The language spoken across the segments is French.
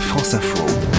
France Info.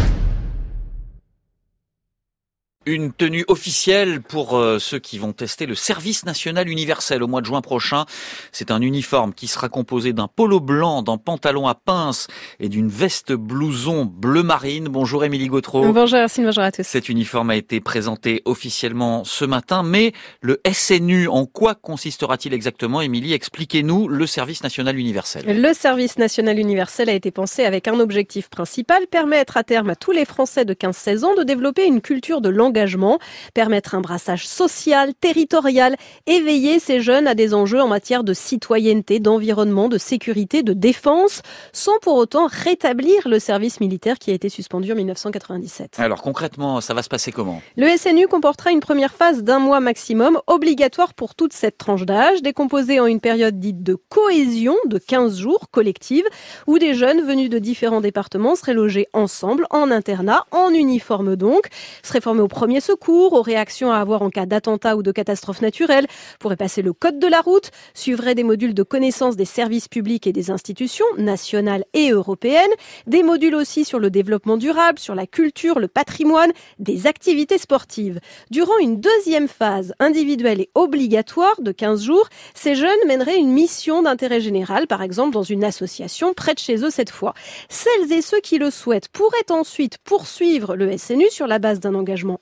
Une tenue officielle pour euh, ceux qui vont tester le service national universel au mois de juin prochain. C'est un uniforme qui sera composé d'un polo blanc, d'un pantalon à pince et d'une veste blouson bleu marine. Bonjour Émilie Gautreau. Bonjour Racine, bonjour à tous. Cet uniforme a été présenté officiellement ce matin, mais le SNU, en quoi consistera-t-il exactement? Émilie, expliquez-nous le service national universel. Le service national universel a été pensé avec un objectif principal, permettre à terme à tous les Français de 15-16 ans de développer une culture de langue permettre un brassage social, territorial, éveiller ces jeunes à des enjeux en matière de citoyenneté, d'environnement, de sécurité, de défense, sans pour autant rétablir le service militaire qui a été suspendu en 1997. Alors concrètement, ça va se passer comment? Le SNU comportera une première phase d'un mois maximum, obligatoire pour toute cette tranche d'âge, décomposée en une période dite de cohésion de 15 jours collective, où des jeunes venus de différents départements seraient logés ensemble, en internat, en uniforme donc, seraient formés au premier premiers secours, aux réactions à avoir en cas d'attentat ou de catastrophe naturelle, pourrait passer le code de la route, suivrait des modules de connaissance des services publics et des institutions nationales et européennes, des modules aussi sur le développement durable, sur la culture, le patrimoine, des activités sportives. Durant une deuxième phase individuelle et obligatoire de 15 jours, ces jeunes mèneraient une mission d'intérêt général, par exemple dans une association près de chez eux cette fois. Celles et ceux qui le souhaitent pourraient ensuite poursuivre le SNU sur la base d'un engagement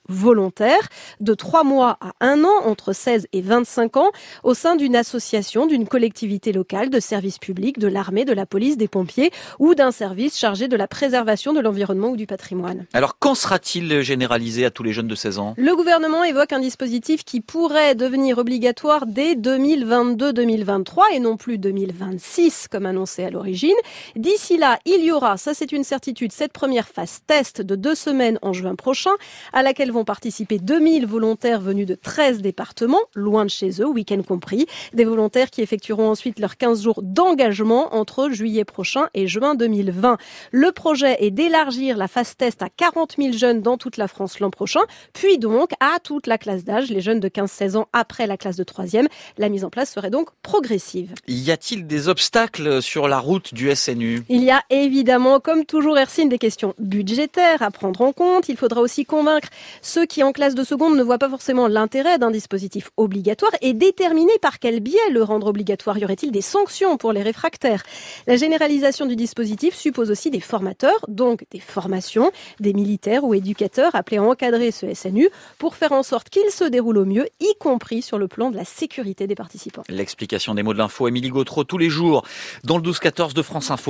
de 3 mois à 1 an entre 16 et 25 ans au sein d'une association, d'une collectivité locale, de services publics, de l'armée, de la police, des pompiers ou d'un service chargé de la préservation de l'environnement ou du patrimoine. Alors quand sera-t-il généralisé à tous les jeunes de 16 ans? Le gouvernement évoque un dispositif qui pourrait devenir obligatoire dès 2022-2023 et non plus 2026 comme annoncé à l'origine. D'ici là, il y aura, ça c'est une certitude, cette première phase test de deux semaines en juin prochain à laquelle vont participer 2000 volontaires venus de 13 départements, loin de chez eux, week-end compris. Des volontaires qui effectueront ensuite leurs 15 jours d'engagement entre juillet prochain et juin 2020. Le projet est d'élargir la phase test à 40 000 jeunes dans toute la France l'an prochain, puis donc à toute la classe d'âge, les jeunes de 15-16 ans après la classe de 3e. La mise en place serait donc progressive. Y a-t-il des obstacles sur la route du SNU Il y a évidemment, comme toujours, Ersine, des questions budgétaires à prendre en compte. Il faudra aussi convaincre ceux qui en classe de seconde ne voient pas forcément l'intérêt d'un dispositif obligatoire et déterminer par quel biais le rendre obligatoire. Y aurait-il des sanctions pour les réfractaires? La généralisation du dispositif suppose aussi des formateurs, donc des formations, des militaires ou éducateurs appelés à encadrer ce SNU pour faire en sorte qu'il se déroule au mieux, y compris sur le plan de la sécurité des participants. L'explication des mots de l'info, Émilie Gautreau, tous les jours dans le 12-14 de France Info.